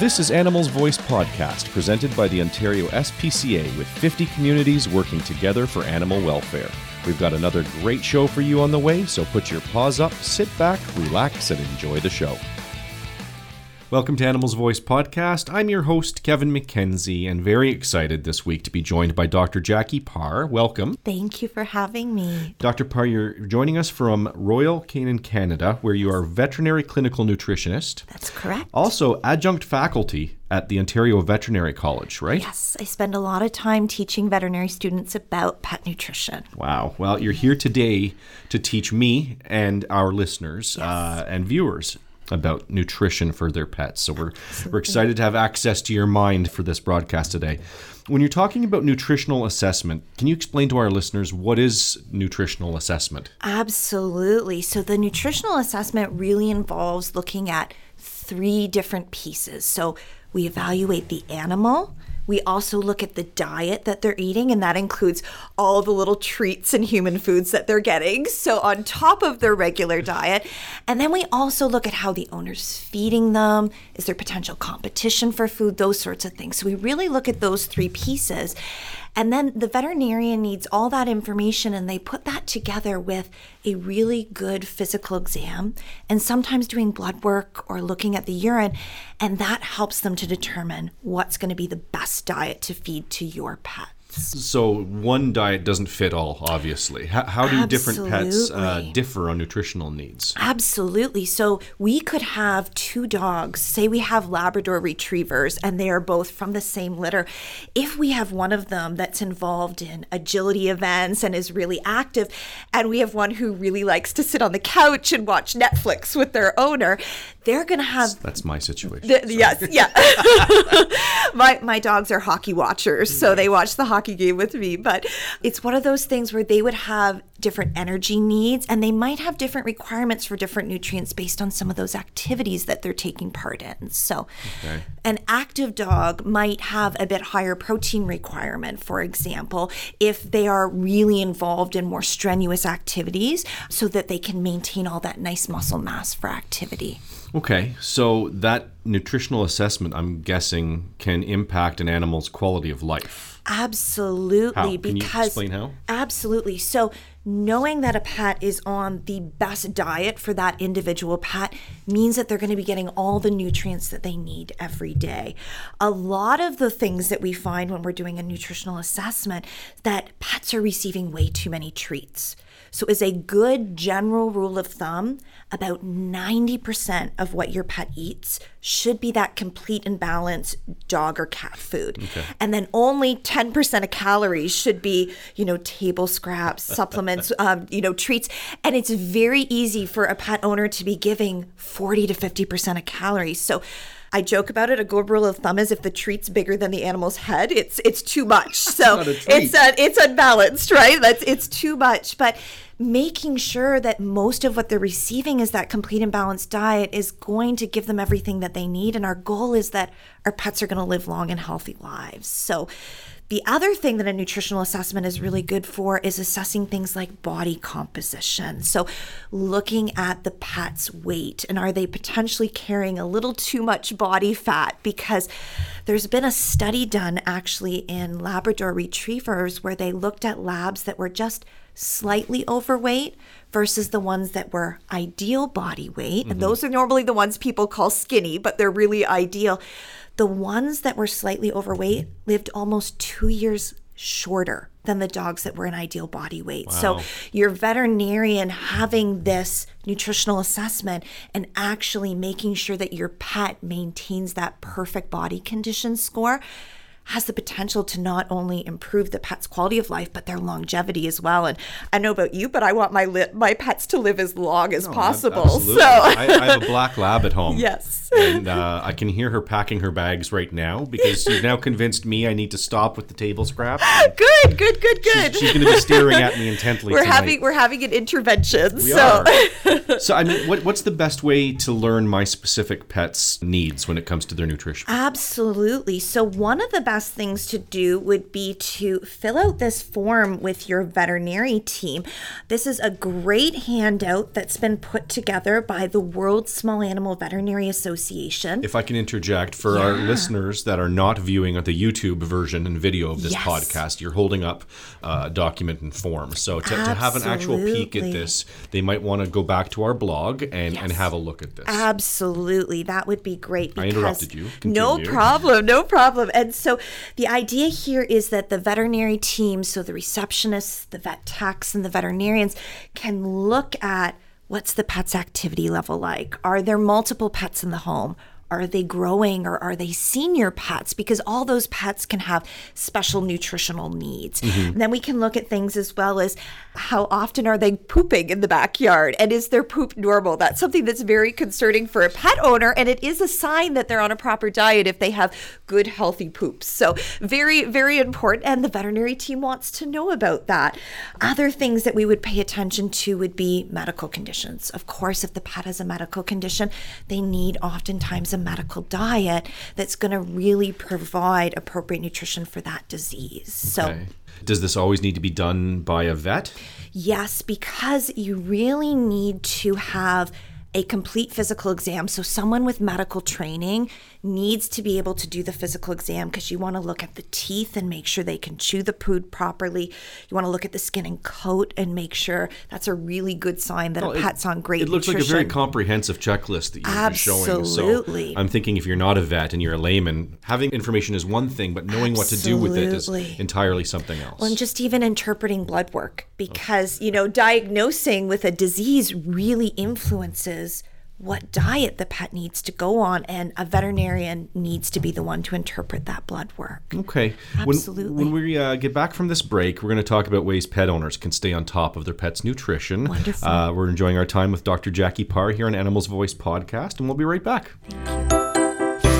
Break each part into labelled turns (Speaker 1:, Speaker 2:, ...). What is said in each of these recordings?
Speaker 1: This is Animals Voice Podcast, presented by the Ontario SPCA with 50 communities working together for animal welfare. We've got another great show for you on the way, so put your paws up, sit back, relax, and enjoy the show. Welcome to Animals Voice Podcast. I'm your host, Kevin McKenzie, and very excited this week to be joined by Dr. Jackie Parr. Welcome.
Speaker 2: Thank you for having me.
Speaker 1: Dr. Parr, you're joining us from Royal Canin, Canada, where you are veterinary clinical nutritionist.
Speaker 2: That's correct.
Speaker 1: Also, adjunct faculty at the Ontario Veterinary College, right?
Speaker 2: Yes, I spend a lot of time teaching veterinary students about pet nutrition.
Speaker 1: Wow. Well, you're here today to teach me and our listeners uh, and viewers about nutrition for their pets. So we're we're excited to have access to your mind for this broadcast today. When you're talking about nutritional assessment, can you explain to our listeners what is nutritional assessment?
Speaker 2: Absolutely. So the nutritional assessment really involves looking at three different pieces. So we evaluate the animal, we also look at the diet that they're eating, and that includes all the little treats and human foods that they're getting. So, on top of their regular diet. And then we also look at how the owner's feeding them. Is there potential competition for food? Those sorts of things. So, we really look at those three pieces. And then the veterinarian needs all that information and they put that together with a really good physical exam and sometimes doing blood work or looking at the urine. And that helps them to determine what's going to be the best diet to feed to your pet.
Speaker 1: So one diet doesn't fit all, obviously. How, how do different pets uh, differ on nutritional needs?
Speaker 2: Absolutely. So we could have two dogs. Say we have Labrador retrievers and they are both from the same litter. If we have one of them that's involved in agility events and is really active, and we have one who really likes to sit on the couch and watch Netflix with their owner, they're going to have
Speaker 1: That's my situation.
Speaker 2: the, yes, yeah. my my dogs are hockey watchers, so they watch the hockey game with me. But it's one of those things where they would have different energy needs, and they might have different requirements for different nutrients based on some of those activities that they're taking part in. So,
Speaker 1: Okay.
Speaker 2: an active dog might have a bit higher protein requirement, for example, if they are really involved in more strenuous activities, so that they can maintain all that nice muscle mass for activity.
Speaker 1: Okay, so that nutritional assessment, I'm guessing, can impact an animal's quality of life.
Speaker 2: Absolutely,
Speaker 1: How? Can you
Speaker 2: because
Speaker 1: explain how?
Speaker 2: absolutely. So knowing that a pet is on the best diet for that individual pet means that they're going to be getting all the nutrients that they need every day. A lot of the things that we find when we're doing a nutritional assessment that pets are receiving way too many treats. So, as a good general rule of thumb, about 90% of what your pet eats should be that complete and balanced dog or cat food. And then only 10% of calories should be, you know, table scraps, supplements, um, you know, treats. And it's very easy for a pet owner to be giving 40 to 50% of calories. So, I joke about it. A good rule of thumb is if the treat's bigger than the animal's head, it's it's too much. So
Speaker 1: not a
Speaker 2: it's uh, it's unbalanced, right? That's it's too much. But making sure that most of what they're receiving is that complete and balanced diet is going to give them everything that they need. And our goal is that our pets are going to live long and healthy lives. So the other thing that a nutritional assessment is really good for is assessing things like body composition. So, looking at the pet's weight and are they potentially carrying a little too much body fat? Because there's been a study done actually in Labrador retrievers where they looked at labs that were just slightly overweight versus the ones that were ideal body weight. And those are normally the ones people call skinny, but they're really ideal. The ones that were slightly overweight lived almost two years shorter than the dogs that were in ideal body weight. So
Speaker 1: Wow.
Speaker 2: your veterinarian having this nutritional assessment and actually making sure that your pet maintains that perfect body condition score has the potential to not only improve the pet's quality of life but their longevity as well. And I know about you, but I want my li- my pets to live as long as possible.
Speaker 1: Absolutely.
Speaker 2: So
Speaker 1: I, I have a black lab at home.
Speaker 2: Yes.
Speaker 1: And uh, I can hear her packing her bags right now because you've now convinced me I need to stop with the table scraps. and
Speaker 2: good, good, good, good.
Speaker 1: She's going to be staring at me intently
Speaker 2: we're
Speaker 1: tonight.
Speaker 2: having we're having an intervention.
Speaker 1: We
Speaker 2: so
Speaker 1: are. so, I mean, what, what's the best way to learn my specific pet's needs when it comes to their nutrition?
Speaker 2: Absolutely. So, one of the best best things to do would be to fill out this form with your veterinary team. This is a great handout that's been put together by the World Small Animal Veterinary Association.
Speaker 1: If I can interject for our listeners that are not viewing the YouTube version and video of this
Speaker 2: Yes.
Speaker 1: podcast, you're holding up uh, a document and form. So to, to have an actual peek at this, they might want to go back to our blog and, and have a look at this.
Speaker 2: Absolutely. That would be great.
Speaker 1: I interrupted you.
Speaker 2: No problem. No problem. And so the idea here is that the veterinary team, so the receptionists, the vet techs, and the veterinarians can look at what's the pet's activity level like? Are there multiple pets in the home? Are they growing or are they senior pets? Because all those pets can have special nutritional needs. And then we can look at things as well as how often are they pooping in the backyard and is their poop normal? That's something that's very concerning for a pet owner and it is a sign that they're on a proper diet if they have good healthy poops. So very very important and the veterinary team wants to know about that. Other things that we would pay attention to would be medical conditions. Of course, if the pet has a medical condition, they need oftentimes a medical diet that's going to really provide appropriate nutrition for that disease. So
Speaker 1: Does this always need to be done by a vet?
Speaker 2: Yes, because you really need to have a complete physical exam. So, someone with medical training needs to be able to do the physical exam because you want to look at the teeth and make sure they can chew the food properly. You want to look at the skin and coat and make sure that's a really good sign that a
Speaker 1: it-
Speaker 2: pet's on great
Speaker 1: It looks
Speaker 2: nutrition.
Speaker 1: like a very comprehensive checklist that you're showing.
Speaker 2: Absolutely.
Speaker 1: So I'm thinking if you're not a vet and you're a layman, having information is one thing, but knowing what to do with it is entirely something else.
Speaker 2: Well, and just even interpreting blood work, because, you know, diagnosing with a disease really influences what diet the pet needs to go on, and a veterinarian needs to be the one to interpret that blood work.
Speaker 1: Okay.
Speaker 2: Absolutely.
Speaker 1: When, when we uh, get back from this break, we're going to talk about ways pet owners can stay on top of their pet's nutrition.
Speaker 2: Wonderful.
Speaker 1: Uh, we're enjoying our time with Dr. Jackie Parr here on Animals Voice podcast, and we'll be right back.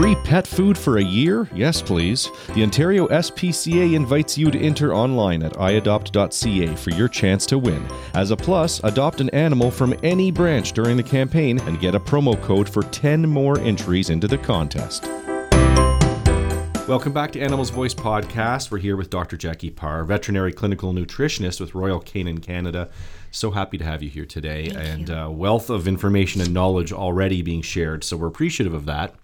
Speaker 1: Free pet food for a year? Yes, please. The Ontario SPCA invites you to enter online at iadopt.ca for your chance to win. As a plus, adopt an animal from any branch during the campaign and get a promo code for 10 more entries into the contest. Welcome back to Animals Voice Podcast. We're here with Dr. Jackie Parr, veterinary clinical nutritionist with Royal Canin Canada. So happy to have you here today, and uh, wealth of information and knowledge already being shared. So we're appreciative of that.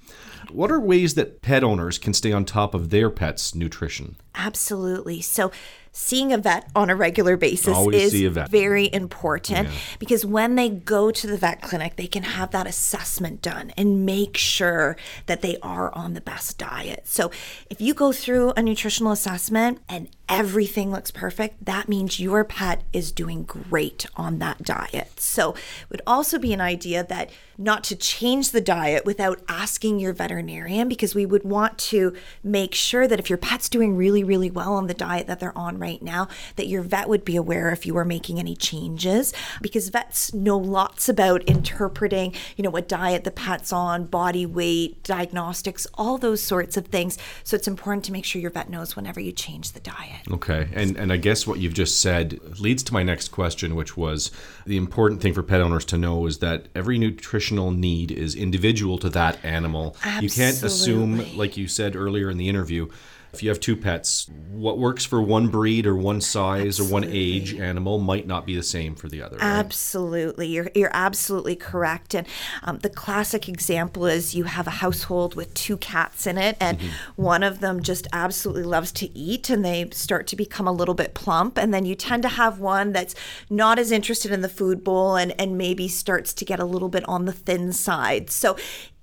Speaker 1: What are ways that pet owners can stay on top of their pets' nutrition?
Speaker 2: Absolutely. So, seeing a vet on a regular basis
Speaker 1: Always
Speaker 2: is
Speaker 1: see a vet.
Speaker 2: very important because when they go to the vet clinic, they can have that assessment done and make sure that they are on the best diet. So, if you go through a nutritional assessment and everything looks perfect, that means your pet is doing great on that diet. So, it would also be an idea that not to change the diet without asking your veterinarian because we would want to make sure that if your pet's doing really, really well on the diet that they're on right now, that your vet would be aware if you were making any changes because vets know lots about interpreting, you know, what diet the pet's on, body weight, diagnostics, all those sorts of things. So it's important to make sure your vet knows whenever you change the diet.
Speaker 1: Okay, and and I guess what you've just said leads to my next question, which was the important thing for pet owners to know is that every nutritional need is individual to that animal. You can't assume, like you said earlier in the interview, if you have two pets, what works for one breed or one size or one age animal might not be the same for the other. right?
Speaker 2: Absolutely, you're you're absolutely correct. And um, the classic example is you have a household with two cats in it, and one of them just absolutely loves to eat, and they start to become a little bit plump, and then you tend to have one that's not as interested in the food bowl, and and maybe starts to get a little bit on the thin side. So.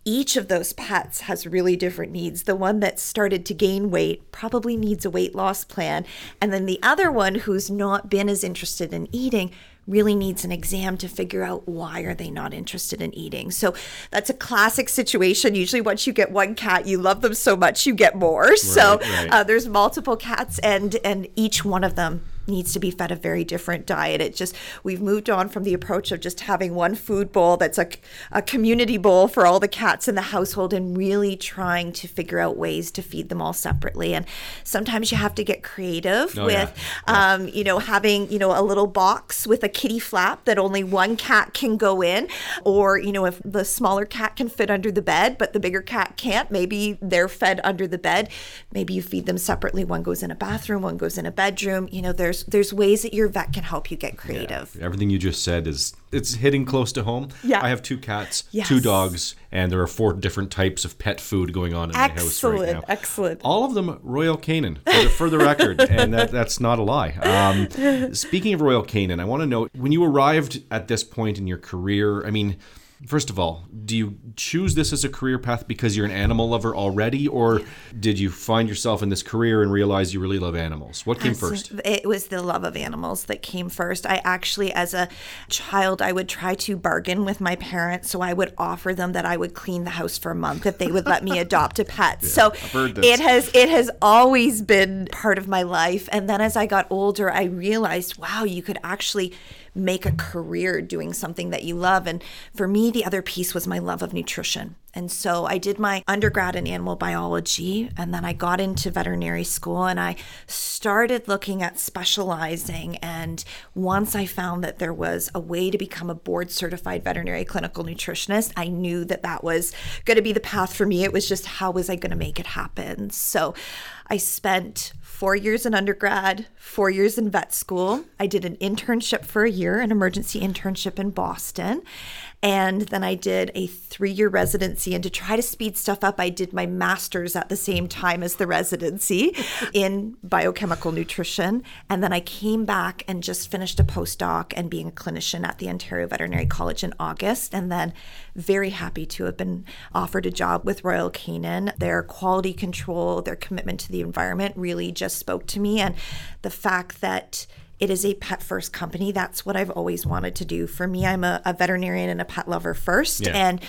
Speaker 2: Each of those pets has really different needs. The one that started to gain weight probably needs a weight loss plan. And then the other one who's not been as interested in eating really needs an exam to figure out why are they not interested in eating. So that's a classic situation. Usually once you get one cat, you love them so much you get more. so
Speaker 1: right.
Speaker 2: Uh, there's multiple cats and and each one of them needs to be fed a very different diet. It just, we've moved on from the approach of just having one food bowl that's a, a community bowl for all the cats in the household and really trying to figure out ways to feed them all separately. And sometimes you have to get creative
Speaker 1: Oh,
Speaker 2: with,
Speaker 1: yeah.
Speaker 2: Um, you know, having, you know, a little box with a kitty flap that only one cat can go in. Or, you know, if the smaller cat can fit under the bed, but the bigger cat can't, maybe they're fed under the bed. Maybe you feed them separately. One goes in a bathroom, one goes in a bedroom. You know, there's there's ways that your vet can help you get creative.
Speaker 1: Everything you just said is it's hitting close to home.
Speaker 2: Yeah.
Speaker 1: I have two cats,
Speaker 2: Yes.
Speaker 1: two dogs, and there are four different types of pet food going on in my house right
Speaker 2: Excellent,
Speaker 1: now.
Speaker 2: excellent.
Speaker 1: All of them Royal Canin, for the, for the record, and that, that's not a lie. Um, speaking of Royal Canin, I want to know when you arrived at this point in your career. I mean, first of all, do you choose this as a career path because you're an animal lover already, or did you find yourself in this career and realize you really love animals? What came first?
Speaker 2: It was the love of animals that came first. I actually, as a child, I would try to bargain with my parents. So I would offer them that I would clean the house for a month if they would let me adopt a pet. so it has it has always been part of my life. And then as I got older, I realized, wow, you could actually make a career doing something that you love. And for me, the other piece was my love of nutrition. And so I did my undergrad in animal biology, and then I got into veterinary school and I started looking at specializing. And once I found that there was a way to become a board certified veterinary clinical nutritionist, I knew that that was going to be the path for me. It was just how was I going to make it happen? So I spent four years in undergrad, four years in vet school. I did an internship for a year, an emergency internship in Boston. And then I did a three year residency. And to try to speed stuff up, I did my master's at the same time as the residency in biochemical nutrition. And then I came back and just finished a postdoc and being a clinician at the Ontario Veterinary College in August. And then very happy to have been offered a job with Royal Canin. Their quality control, their commitment to the environment really just spoke to me. And the fact that it is a pet first company. That's what I've always wanted to do. For me, I'm a, a veterinarian and a pet lover first.
Speaker 1: Yeah.
Speaker 2: And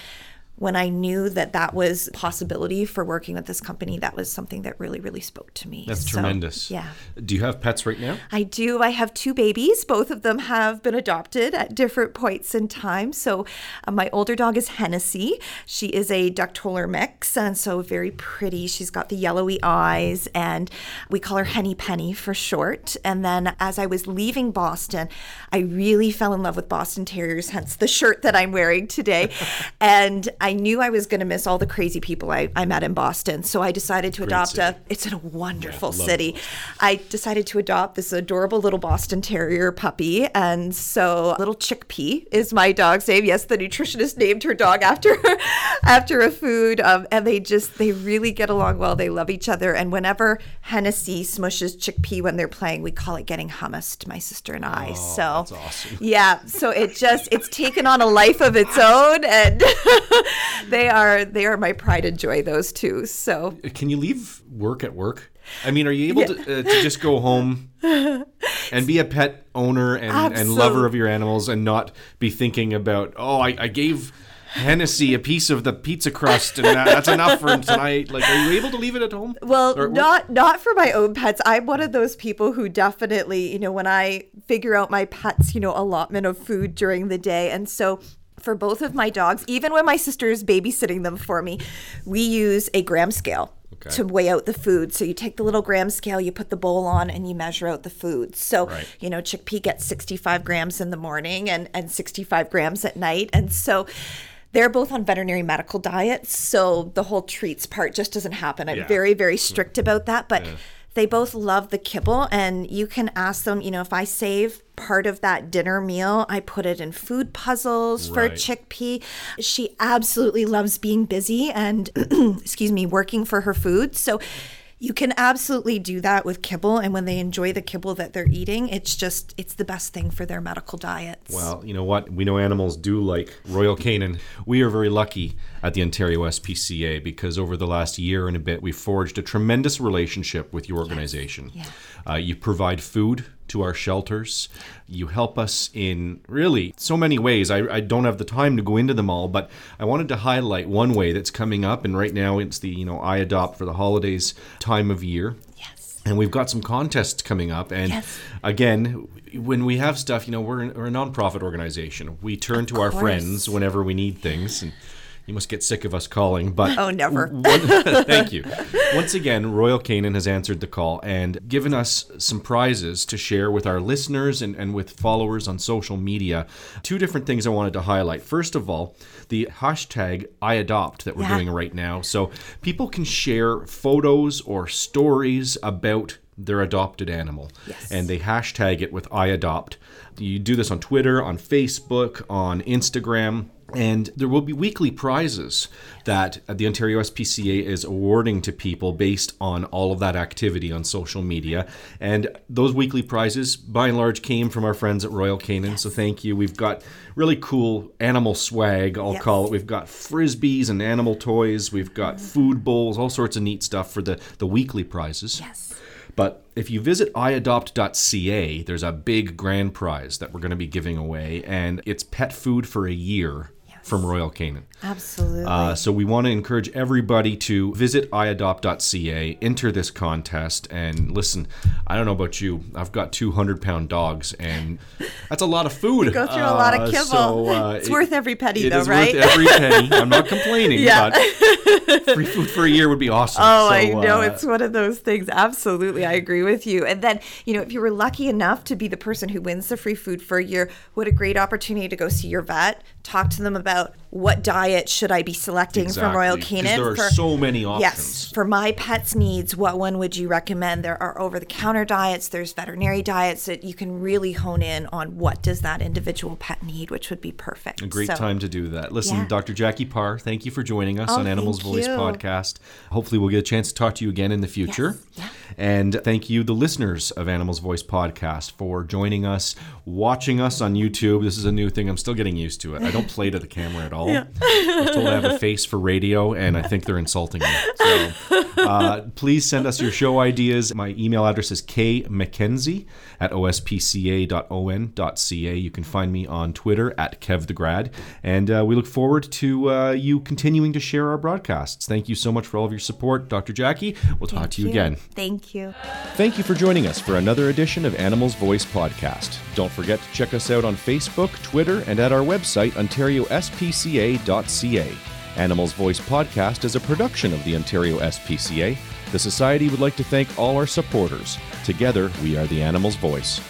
Speaker 2: when I knew that that was a possibility for working with this company, that was something that really, really spoke to me.
Speaker 1: That's
Speaker 2: So,
Speaker 1: tremendous.
Speaker 2: Yeah.
Speaker 1: Do you have pets right now?
Speaker 2: I do. I have two babies. Both of them have been adopted at different points in time. So, uh, my older dog is Hennessy. She is a duck toller mix, and so very pretty. She's got the yellowy eyes, and we call her Henny Penny for short. And then, as I was leaving Boston, I really fell in love with Boston Terriers, hence the shirt that I'm wearing today. and I knew I was going to miss all the crazy people I, I met in Boston. So, I decided to adopt
Speaker 1: city.
Speaker 2: a. It's a wonderful
Speaker 1: love
Speaker 2: city. I decided to adopt this adorable little Boston Terrier puppy. And so little Chickpea is my dog's name. Yes, the nutritionist named her dog after after a food. Um, and they just they really get along well. They love each other. And whenever Hennessy smushes Chickpea when they're playing, we call it getting hummused, my sister and I. so
Speaker 1: Oh, that's awesome.
Speaker 2: yeah. So it just it's taken on a life of its own and they are they are my pride and joy, those two. So
Speaker 1: Can you leave work at work? I mean, are you able to, uh, to just go home and be a pet owner and, and lover of your animals and not be thinking about, oh, I, I gave Hennessy a piece of the pizza crust and that, that's enough for tonight? Like, are you able to leave it at home?
Speaker 2: Well,
Speaker 1: Or-
Speaker 2: not not for my own pets. I'm one of those people who definitely, you know, when I figure out my pets, you know, allotment of food during the day, and so for both of my dogs, even when my sister is babysitting them for me, we use a gram scale.
Speaker 1: Okay.
Speaker 2: To weigh out the food. So you take the little gram scale, you put the bowl on, and you measure out the food. So,
Speaker 1: Right.
Speaker 2: you know, chickpea gets 65 grams in the morning and, and 65 grams at night. And so they're both on veterinary medical diets. So the whole treats part just doesn't happen. I'm
Speaker 1: Yeah.
Speaker 2: very, very strict about that. But they both love the kibble. And you can ask them, you know, if I save part of that dinner meal, I put it in food puzzles for chickpea. She absolutely loves being busy and, excuse me, working for her food. So you can absolutely do that with kibble. And when they enjoy the kibble that they're eating, it's just, it's the best thing for their medical diets.
Speaker 1: Well, you know what? We know animals do like Royal Canin. We are very lucky at the Ontario SPCA because over the last year and a bit, we've forged a tremendous relationship with your organization. Uh, you provide food to our shelters. You help us in really so many ways. I, I don't have the time to go into them all, but I wanted to highlight one way that's coming up. And right now, it's the you know I adopt for the holidays time of year.
Speaker 2: yes.
Speaker 1: And we've got some contests coming up. And
Speaker 2: Yes.
Speaker 1: again, when we have stuff, you know, we're, we're a nonprofit organization. We turn to our friends whenever we need things. And you must get sick of us calling, but
Speaker 2: Oh, never.
Speaker 1: one- thank you. Once again, Royal Canin has answered the call and given us some prizes to share with our listeners and, and with followers on social media. Two different things I wanted to highlight. First of all, the hashtag I adopt that we're
Speaker 2: Yeah.
Speaker 1: doing right now. So people can share photos or stories about their adopted animal.
Speaker 2: Yes.
Speaker 1: And they hashtag it with I adopt. You do this on Twitter, on Facebook, on Instagram. And there will be weekly prizes that the Ontario SPCA is awarding to people based on all of that activity on social media. And those weekly prizes, by and large, came from our friends at Royal Canin. So thank you. We've got really cool animal swag, I'll
Speaker 2: Yes.
Speaker 1: call it. We've got frisbees and animal toys. We've got mm-hmm. food bowls, all sorts of neat stuff for the, the weekly prizes.
Speaker 2: Yes.
Speaker 1: But if you visit iadopt.ca, there's a big grand prize that we're going to be giving away, and it's pet food for a year from Royal Canin.
Speaker 2: Absolutely.
Speaker 1: Uh, so we want to encourage everybody to visit iadopt.ca, enter this contest, and listen. I don't know about you, I've got 200 pound dogs, and that's a lot of food.
Speaker 2: Go through a lot of
Speaker 1: Uh,
Speaker 2: kibble.
Speaker 1: so, uh,
Speaker 2: it's
Speaker 1: it-
Speaker 2: worth every penny, though, right?
Speaker 1: worth every penny. I'm not complaining,
Speaker 2: Yeah.
Speaker 1: but free food for a year would be awesome.
Speaker 2: Oh,
Speaker 1: So,
Speaker 2: I know.
Speaker 1: uh,
Speaker 2: it's one of those things. Absolutely. I agree with you. And then, you know, if you were lucky enough to be the person who wins the free food for a year, what a great opportunity to go see your vet, talk to them about about what diet should I be selecting from Royal Canin.
Speaker 1: there are
Speaker 2: for-
Speaker 1: so many options.
Speaker 2: Yes. For my pet's needs, what one would you recommend? There are over the counter diets, there's veterinary diets that you can really hone in on what does that individual pet need, which would be perfect.
Speaker 1: A great
Speaker 2: So-
Speaker 1: time to do that. Listen,
Speaker 2: Yeah.
Speaker 1: Dr. Jackie Parr, thank you for joining us
Speaker 2: Oh,
Speaker 1: on Animals Voice
Speaker 2: you.
Speaker 1: podcast. Hopefully, we'll get a chance to talk to you again in the future.
Speaker 2: Yes,
Speaker 1: And thank you, the listeners of Animals Voice podcast, for joining us, watching us on YouTube. This is a new thing. I'm still getting used to it. I don't play to the camera at all. I was told I have a face for radio, and I think they're insulting me. So uh, please send us your show ideas. My email address is kmckenzie at ospca.on.ca. You can find me on Twitter at kevthegrad. And uh, we look forward to uh, you continuing to share our broadcasts. Thank you so much for all of your support, Dr. Jackie. We'll talk to you again.
Speaker 2: Thank you.
Speaker 1: Thank you for joining us for another edition of Animals Voice Podcast. Don't forget to check us out on Facebook, Twitter, and at our website, ontariospca.ca. Animals Voice Podcast is a production of the Ontario SPCA. The Society would like to thank all our supporters. Together, we are the Animals Voice.